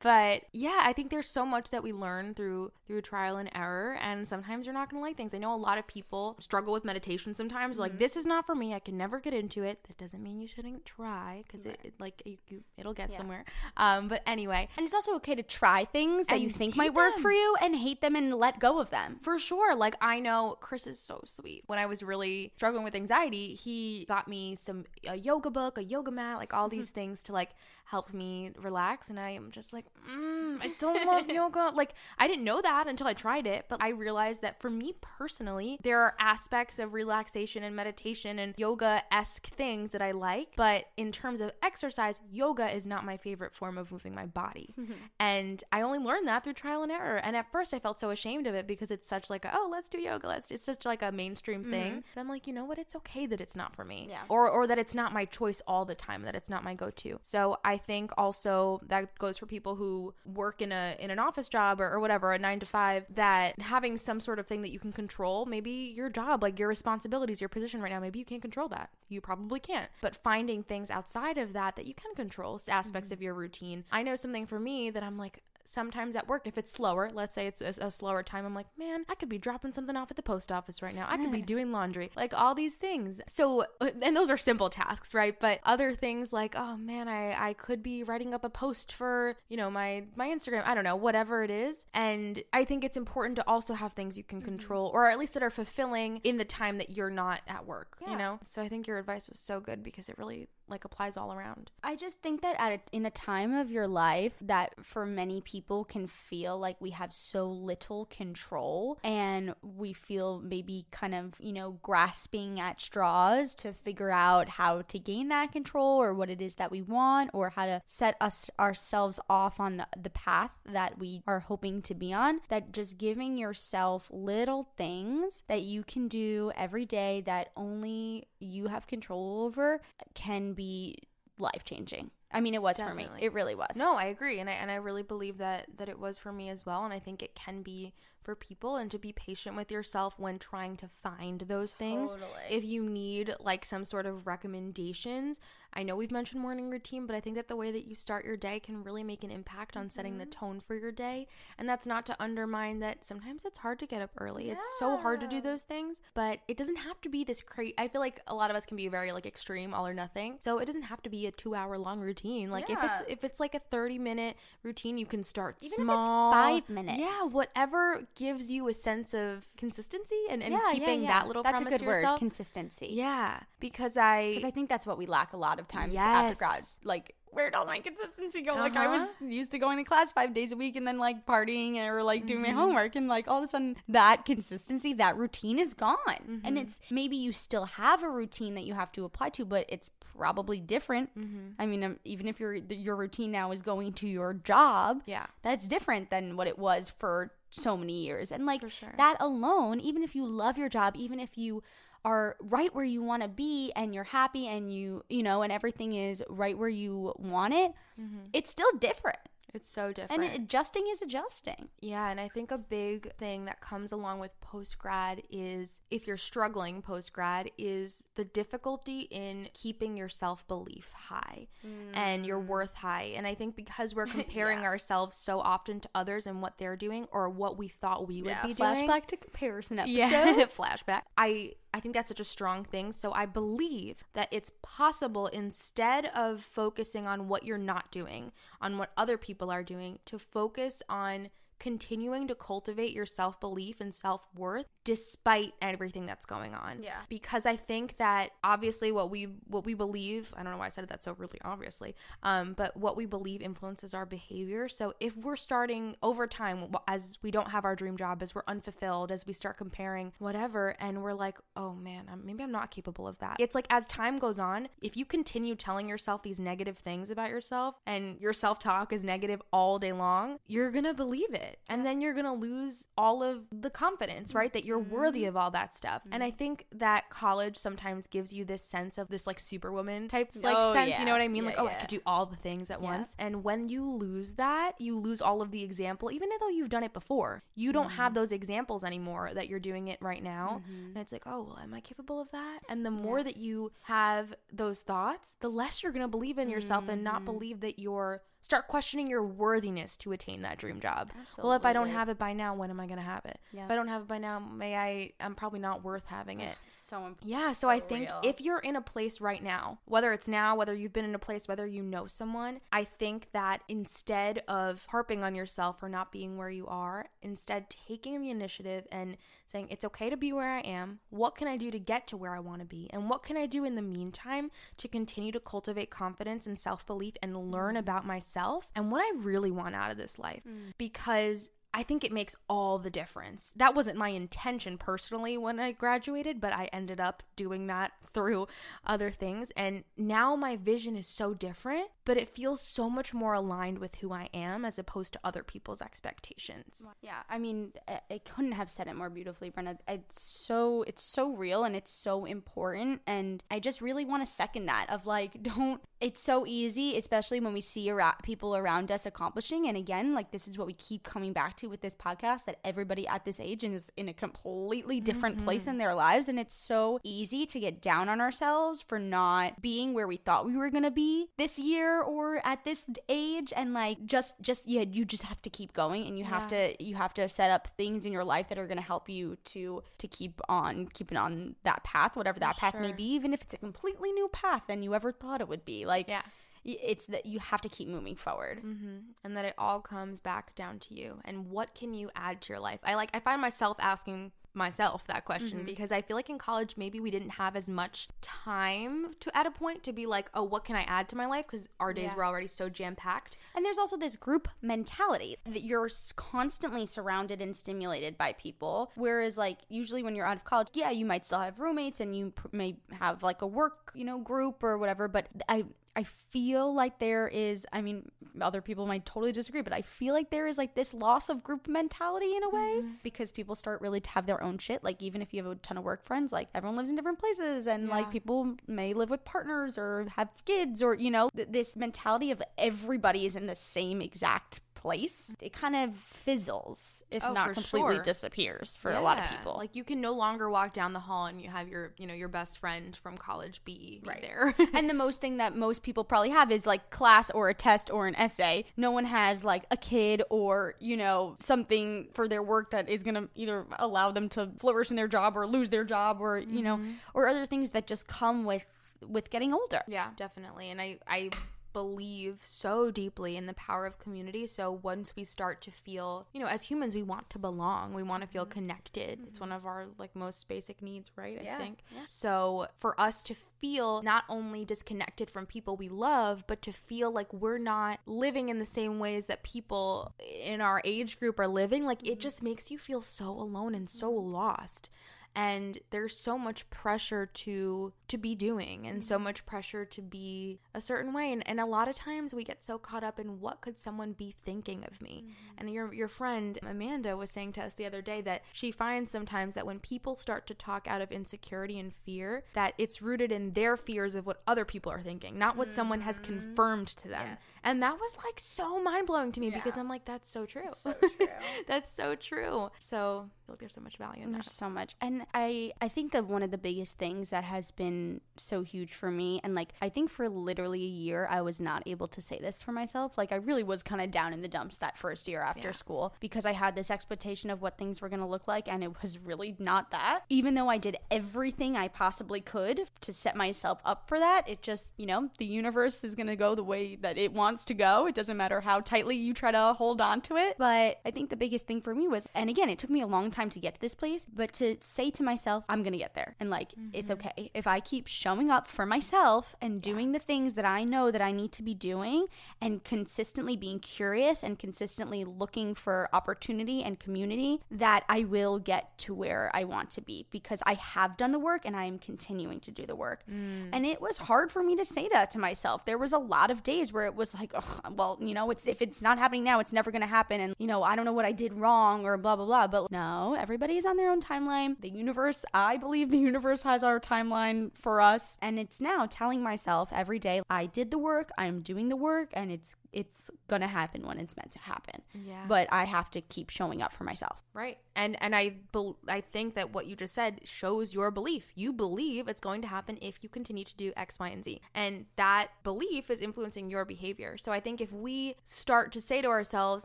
but yeah, I think there's so much that we learn through through trial and error, and sometimes you're not going to like things. I know a lot of people struggle with meditation sometimes. Mm-hmm. Like this is not for me. I can never get into it. That doesn't mean you shouldn't try because it, it like you, you, it'll get somewhere. Um, but anyway, And it's also okay to try things that you think might work them. for you and hate them and let go of them. For sure. Like I know Chris is so sweet. When I was really struggling with anxiety, he got me some a yoga book, a yoga mat, like all mm-hmm. these things to like help me relax. And I am just like, mm, I don't love yoga. Like I didn't know that until I tried it, but I realized that for me personally, there are aspects of relaxation and meditation and yoga esque things that I like. But in terms of exercise, yoga is not my favorite form of moving my body. And I only learned that through trial and error. And at first I felt so ashamed of it because it's such like a, oh, let's do yoga. Let's it's such like a mainstream thing. But I'm like, you know what? It's okay that it's not for me. Yeah. Or or that it's not my choice all the time, that it's not my go-to. So I think also that goes for people who work in a in an office job or, or whatever, a nine to five, that having some sort of thing that you can control, maybe your job, like your responsibilities, your position right now, maybe you can't control that. You probably can't. But finding things outside of that that you can control, aspects mm-hmm. of your routine. I know something for me that I'm like, sometimes at work if it's slower let's say it's a, a slower time i'm like man i could be dropping something off at the post office right now. I could be doing laundry. Like all these things. So uh, and those are simple tasks right? But other things like oh man i i could be writing up a post for you know my my instagram i don't know whatever it is. And i think it's important to also have things you can control or at least that are fulfilling in the time that you're not at work you know? So i think your advice was so good because it really like applies all around. I just think that at a, in a time of your life that for many people can feel like we have so little control and we feel maybe kind of, you know, grasping at straws to figure out how to gain that control or what it is that we want or how to set us ourselves off on the path that we are hoping to be on that just giving yourself little things that you can do every day that only you have control over can be life changing. I mean, it was for me. It really was. No, I agree, and I and I really believe that that it was for me as well, and I think it can be for people, and to be patient with yourself when trying to find those things. Totally. If you need like some sort of recommendations, I know we've mentioned morning routine, but I think that the way that you start your day can really make an impact on setting Mm-hmm. the tone for your day, and that's not to undermine that sometimes it's hard to get up early. It's so hard to do those things, but it doesn't have to be this crazy. I feel like a lot of us can be very like extreme, all or nothing. So it doesn't have to be a two hour long routine. Like if it's if it's like a 30 minute routine you can start Even if it's small five minutes. yeah whatever gives you a sense of consistency and, and Yeah, yeah, keeping yeah. that little That's a promise good to word. yourself Consistency. yeah because i Because I think that's what we lack a lot of times after grad. Like, where'd all my consistency go? Like, I was Uh-huh. used to going to class five days a week and then like partying or like doing Mm-hmm. my homework. And like all of a sudden, that consistency, that routine is gone. Mm-hmm. And it's maybe you still have a routine that you have to apply to, but it's probably different. Mm-hmm. I mean, um, even if your your routine now is going to your job, Yeah. that's different than what it was for so many years. And like sure. that alone, even if you love your job, even if you are right where you want to be and you're happy and you, you know, and everything is right where you want it, mm-hmm. it's still different. It's so different. And adjusting is adjusting. Yeah, and I think a big thing that comes along with post grad is if you're struggling post grad is the difficulty in keeping your self belief high and your mm. worth high. And I think because we're comparing ourselves so often to others and what they're doing or what we thought we would be doing. flashback to comparison episode. Yeah, flashback. I I think that's such a strong thing. So I believe that it's possible instead of focusing on what you're not doing, on what other people are doing, to focus on continuing to cultivate your self-belief and self-worth despite everything that's going on. Yeah. Because I think that obviously what we what we believe, I don't know why I said that so really obviously, um, but what we believe influences our behavior. So if we're starting over time as we don't have our dream job, as we're unfulfilled, as we start comparing whatever and we're like, "Oh man, maybe I'm not capable of that." It's like as time goes on, if you continue telling yourself these negative things about yourself and your self-talk is negative all day long, you're going to believe it. And then you're going to lose all of the confidence, right? That you're worthy Mm-hmm. of all that stuff. And I think that college sometimes gives you this sense of this like superwoman type like Oh, sense, yeah. you know what I mean? Yeah, like, oh, I could do all the things at Yeah. once. And when you lose that, you lose all of the example, even though you've done it before. You don't have Mm-hmm. those examples anymore that you're doing it right now. And it's like, oh, well, am I capable of that? And the more that you have those thoughts, the less you're going to believe in yourself and Mm-hmm. not believe that you're start questioning your worthiness to attain that dream job. Well, if I don't have it by now, when am I going to have it? Yeah. If I don't have it by now, may I I'm probably not worth having it. It's so important. Yeah, so, I think if you're in a place right now, whether it's now, whether you've been in a place, whether you know someone, I think that instead of harping on yourself for not being where you are, instead taking the initiative and saying, it's okay to be where I am. What can I do to get to where I want to be? And what can I do in the meantime to continue to cultivate confidence and self belief and learn mm. about myself and what I really want out of this life? Mm. Because I think it makes all the difference. That wasn't my intention personally when I graduated, but I ended up doing that through other things. And now my vision is so different, but it feels so much more aligned with who I am as opposed to other people's expectations. Yeah, I mean, I, couldn't have said it more beautifully, Brenna. It's so it's so real and it's so important, and I just really want to second that. Of like, don't. It's so easy, especially when we see people around us accomplishing. And again, like this is what we keep coming back to with this podcast that everybody at this age is in a completely different place mm-hmm. in their lives, and it's so easy to get down on ourselves for not being where we thought we were gonna be this year or at this age, and like just just yeah, you just have to keep going, and you have to you have to set up things in your life that are gonna help you to to keep on keeping on that path, whatever that path may be, even if it's a completely new path than you ever thought it would be. Like Yeah. It's that you have to keep moving forward. Mm-hmm. and that it all comes back down to you and what can you add to your life i like i find myself asking myself that question mm-hmm. because i feel like in college maybe we didn't have as much time to at a point to be like oh what can i add to my life because our days were already so jam-packed And there's also this group mentality that you're constantly surrounded and stimulated by people. Whereas, like, usually when you're out of college, yeah, you might still have roommates and you pr- may have like a work, you know, group or whatever. But I, I feel like there is, I mean, other people might totally disagree, but I feel like there is like this loss of group mentality in a way mm-hmm. because people start really to have their own shit. Like, even if you have a ton of work friends, like everyone lives in different places and like people may live with partners or have kids or, you know, th- this mentality of everybody is in the same exact place. It kind of fizzles, if Oh, not completely sure. disappears for a lot of people. like you can no longer walk down the hall and you have your you know your best friend from college be, be Right. there and the most thing that most people probably have is like class or a test or an essay. No one has like a kid or, you know, something for their work that is going to either allow them to flourish in their job or lose their job or, you know, mm-hmm. or other things that just come with with getting older. Yeah, definitely. And I I believe so deeply in the power of community. So once we start to feel, you know, as humans we want to belong. We want to feel mm-hmm. connected. It's mm-hmm. one of our like most basic needs, right? I think. So for us to feel not only disconnected from people we love, but to feel like we're not living in the same ways that people in our age group are living, like it mm-hmm. just makes you feel so alone and so lost. And there's so much pressure to to be doing and so mm-hmm. much pressure to be a certain way. And, and a lot of times we get so caught up in what could someone be thinking of me. Mm-hmm. And your your friend Amanda was saying to us the other day that she finds sometimes that when people start to talk out of insecurity and fear that it's rooted in their fears of what other people are thinking not what someone has mm-hmm. confirmed to them. Yes. and that was like so mind-blowing to me because I'm like that's so true. So true. that's so true. So feel like there's so much value in that There's so much. And I I think that one of the biggest things that has been so huge for me and like I think for literally a year I was not able to say this for myself. Like I really was kind of down in the dumps that first year after Yeah. school because I had this expectation of what things were going to look like and it was really not that. Even though I did everything I possibly could to set myself up for that, it just, you know, the universe is going to go the way that it wants to go. It doesn't matter how tightly you try to hold on to it. But I think the biggest thing for me was, and again, it took me a long time to get to this place, but to say to myself, I'm going to get there. And like, it's mm-hmm. okay. If I keep showing up for myself and doing the things that I know that I need to be doing and consistently being curious and consistently looking for opportunity and community, that I will get to where I want to be because I have done the work and I am continuing to do the work. Mm. And it was hard for me to say that to myself. There was a lot of days where it was like, "Ugh, well, you know, it's if it's not happening now, it's never going to happen and you know, I don't know what I did wrong or blah blah blah, but no, everybody's on their own timeline. The universe, I believe the universe has our timeline for us, and it's now telling myself every day, I did the work, I'm doing the work and it's it's to happen when it's meant to happen. Yeah. But I have to keep showing up for myself. Right. And and I bel I think that what you just said shows your belief. You believe it's going to happen if you continue to do X, Y, and Z. And that belief is influencing your behavior. So I think if we start to say to ourselves,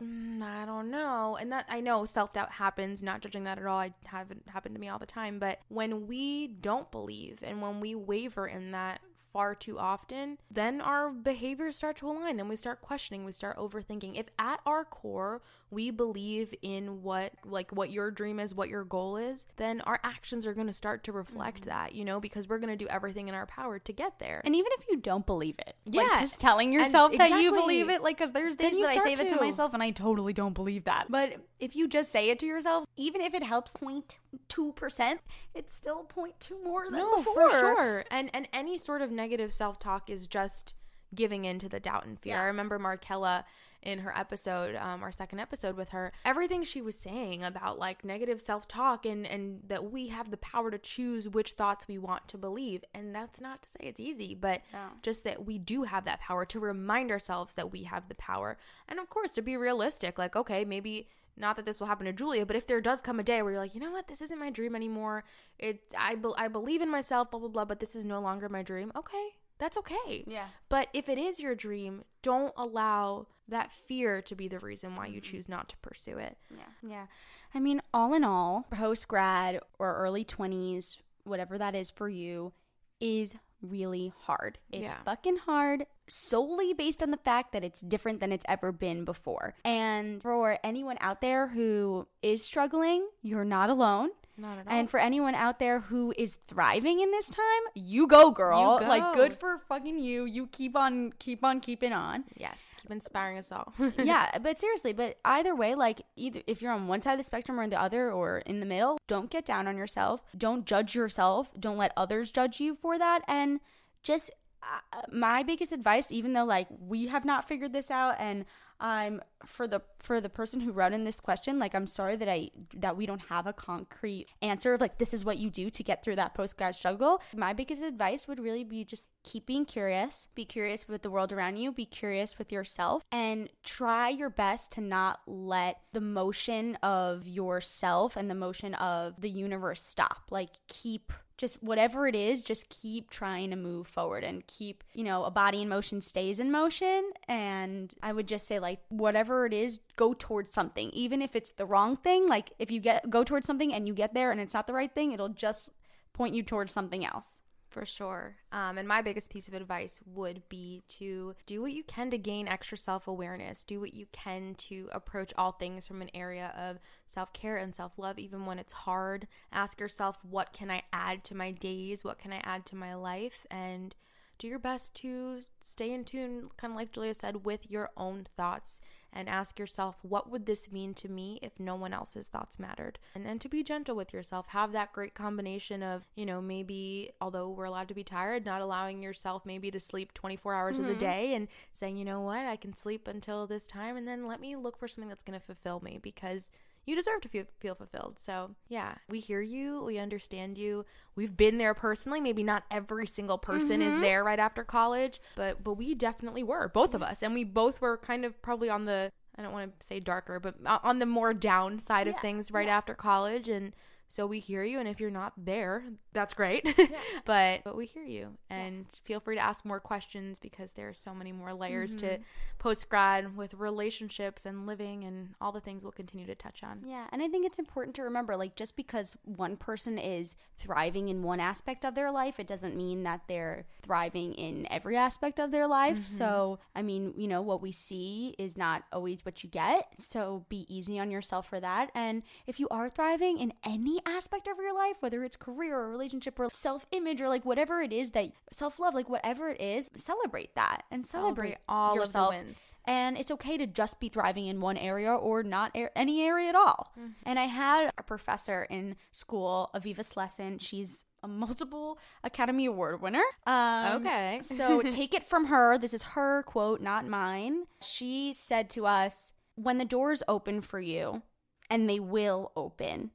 "Mm, I don't know, and that I know self-doubt happens, not judging that at all. I haven't happened to me all the time, but when we don't believe and when we waver in that far too often, then our behaviors start to align. Then we start questioning, we start overthinking. If at our core we believe in what like what your dream is, what your goal is, then our actions are going to start to reflect mm-hmm. that, you know, because we're going to do everything in our power to get there. And even if you don't believe it, Yeah. like just telling yourself that you believe it, like, because there's days that I say start that to to. myself and I totally don't believe that. But if you just say it to yourself, even if it helps 0.2%, it's still 0.2 more than no, before. for sure. And and any sort of negative self-talk is just giving in to the doubt and fear. Yeah. I remember Markella in her episode, um, our second episode with her, everything she was saying about like negative self-talk and and that we have the power to choose which thoughts we want to believe. And that's not to say it's easy, but No. just that we do have that power to remind ourselves that we have the power. And of course, to be realistic, like okay, maybe not that this will happen to Julia, but if there does come a day where you're like, you know what, this isn't my dream anymore. It I be- I believe in myself, blah blah blah, but this is no longer my dream. Okay, that's okay. Yeah. But if it is your dream, don't allow that fear to be the reason why you Mm-hmm. choose not to pursue it. Yeah. Yeah. I mean, all in all, post grad or early 20s, whatever that is for you, is really hard. It's Yeah. fucking hard solely based on the fact that it's different than it's ever been before. And for anyone out there who is struggling, you're not alone. Not at all. And for anyone out there who is thriving in this time, you go, girl. You Like good for fucking you. You keep on keep on keeping on yes, keep inspiring us all. yeah, but seriously, but either way, like either if you're on one side of the spectrum or the other or in the middle, don't get down on yourself. Don't judge yourself. Don't let others judge you for that. And just uh, my biggest advice, even though like we have not figured this out, and I'm for the for the person who wrote in this question, like I'm sorry that I that we don't have a concrete answer of like this is what you do to get through that post grad struggle. My biggest advice would really be just keep being curious, be curious with the world around you, be curious with yourself, and try your best to not let the motion of yourself and the motion of the universe stop. Like keep just whatever it is, just keep trying to move forward and keep, you know, a body in motion stays in motion. And I would just say, like, whatever it is, go towards something. Even if it's the wrong thing, like, if you get go towards something and you get there and it's not the right thing, it'll just point you towards something else. For sure. Um, and my biggest piece of advice would be to do what you can to gain extra self awareness. Do what you can to approach all things from an area of self care and self love, even when it's hard. Ask yourself, what can I add to my days? What can I add to my life? And do your best to stay in tune, kind of like Julia said, with your own thoughts and ask yourself, what would this mean to me if no one else's thoughts mattered? And then to be gentle with yourself, have that great combination of, you know, maybe, although we're allowed to be tired, not allowing yourself maybe to sleep 24 hours Mm-hmm. of the day and saying, you know what, I can sleep until this time and then let me look for something that's going to fulfill me because you deserve to feel, feel fulfilled. So, yeah, we hear you. We understand you. We've been there personally. Maybe not every single person is mm-hmm. there right after college, but but we definitely were, both of us. And we both were kind of probably on the I don't want to say darker, but uh, on the more down side of things right after college and so we hear you and if you're not there, that's great. but but we hear you and feel free to ask more questions because there are so many more layers to mm-hmm. post grad with relationships and living and all the things we'll continue to touch on. Yeah, and I think it's important to remember like just because one person is thriving in one aspect of their life, it doesn't mean that they're thriving in every aspect of their life. Mm-hmm. So, I mean, you know, what we see is not always what you get. So, be easy on yourself for that. And if you are thriving in any aspect of your life, whether it's career or relationship or self-image or like whatever it is that self-love, like whatever it is, celebrate that and celebrate, Celebrate all of the wins. And it's okay to just be thriving in one area or not a- any area at all. And I had a professor in school, Aviva Slesin. She's a multiple Academy Award winner. Um, Okay. so take it from her. This is her quote, not mine. She said to us, When the doors open for you, and they will open,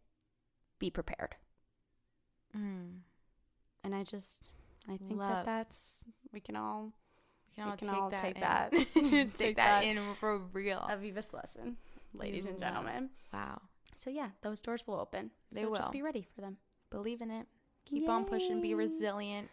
be prepared. Mm. And I just, I think Love. that that's, we can all, We can all, We can take, all that take in. that. take, Take that, that. in for real. Aviva's lesson, ladies and gentlemen. wow. So yeah, those doors will open. They so will. Just be ready for them. Believe in it. Keep on pushing. Be resilient.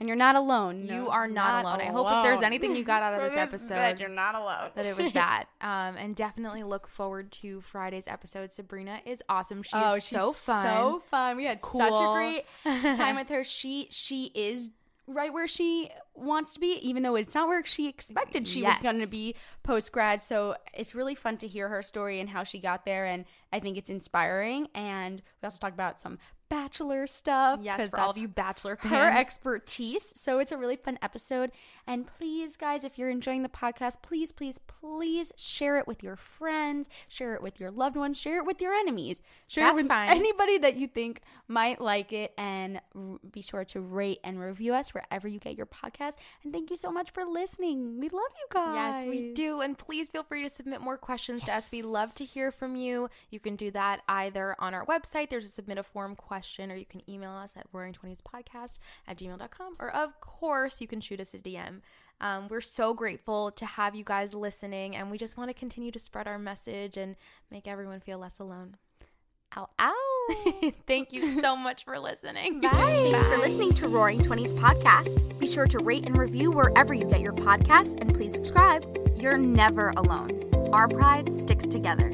And you're not alone. You are not alone. I hope if there's anything you got out of this episode- you're not alone. that it was that. Um, and definitely look forward to Friday's episode. Sabrina is awesome. She oh, is she's so fun. So fun. We had such a great time with her. She she is right where she wants to be, even though it's not where she expected she was going to be post grad. So it's really fun to hear her story and how she got there, and I think it's inspiring. And we also talked about some bachelor stuff. Yes, for all of you bachelor fans. her expertise. So it's a really fun episode. And please, guys, if you're enjoying the podcast, please, please, please share it with your friends, share it with your loved ones, share it with your enemies, share That's it with fine. anybody that you think might like it. And be sure to rate and review us wherever you get your podcast. And thank you so much for listening. We love you guys. Yes, we do. And please feel free to submit more questions to us. We love to hear from you. You can do that either on our website, there's a submit a form question, or you can email us at roaring20spodcast at gmail.com. Or, of course, you can shoot us a DM. Um, we're so grateful to have you guys listening, and we just want to continue to spread our message and make everyone feel less alone. Ow, ow. Thank you so much for listening. Thanks for listening to Roaring Twenties podcast. Be sure to rate and review wherever you get your podcasts, and please subscribe. You're never alone. Our pride sticks together.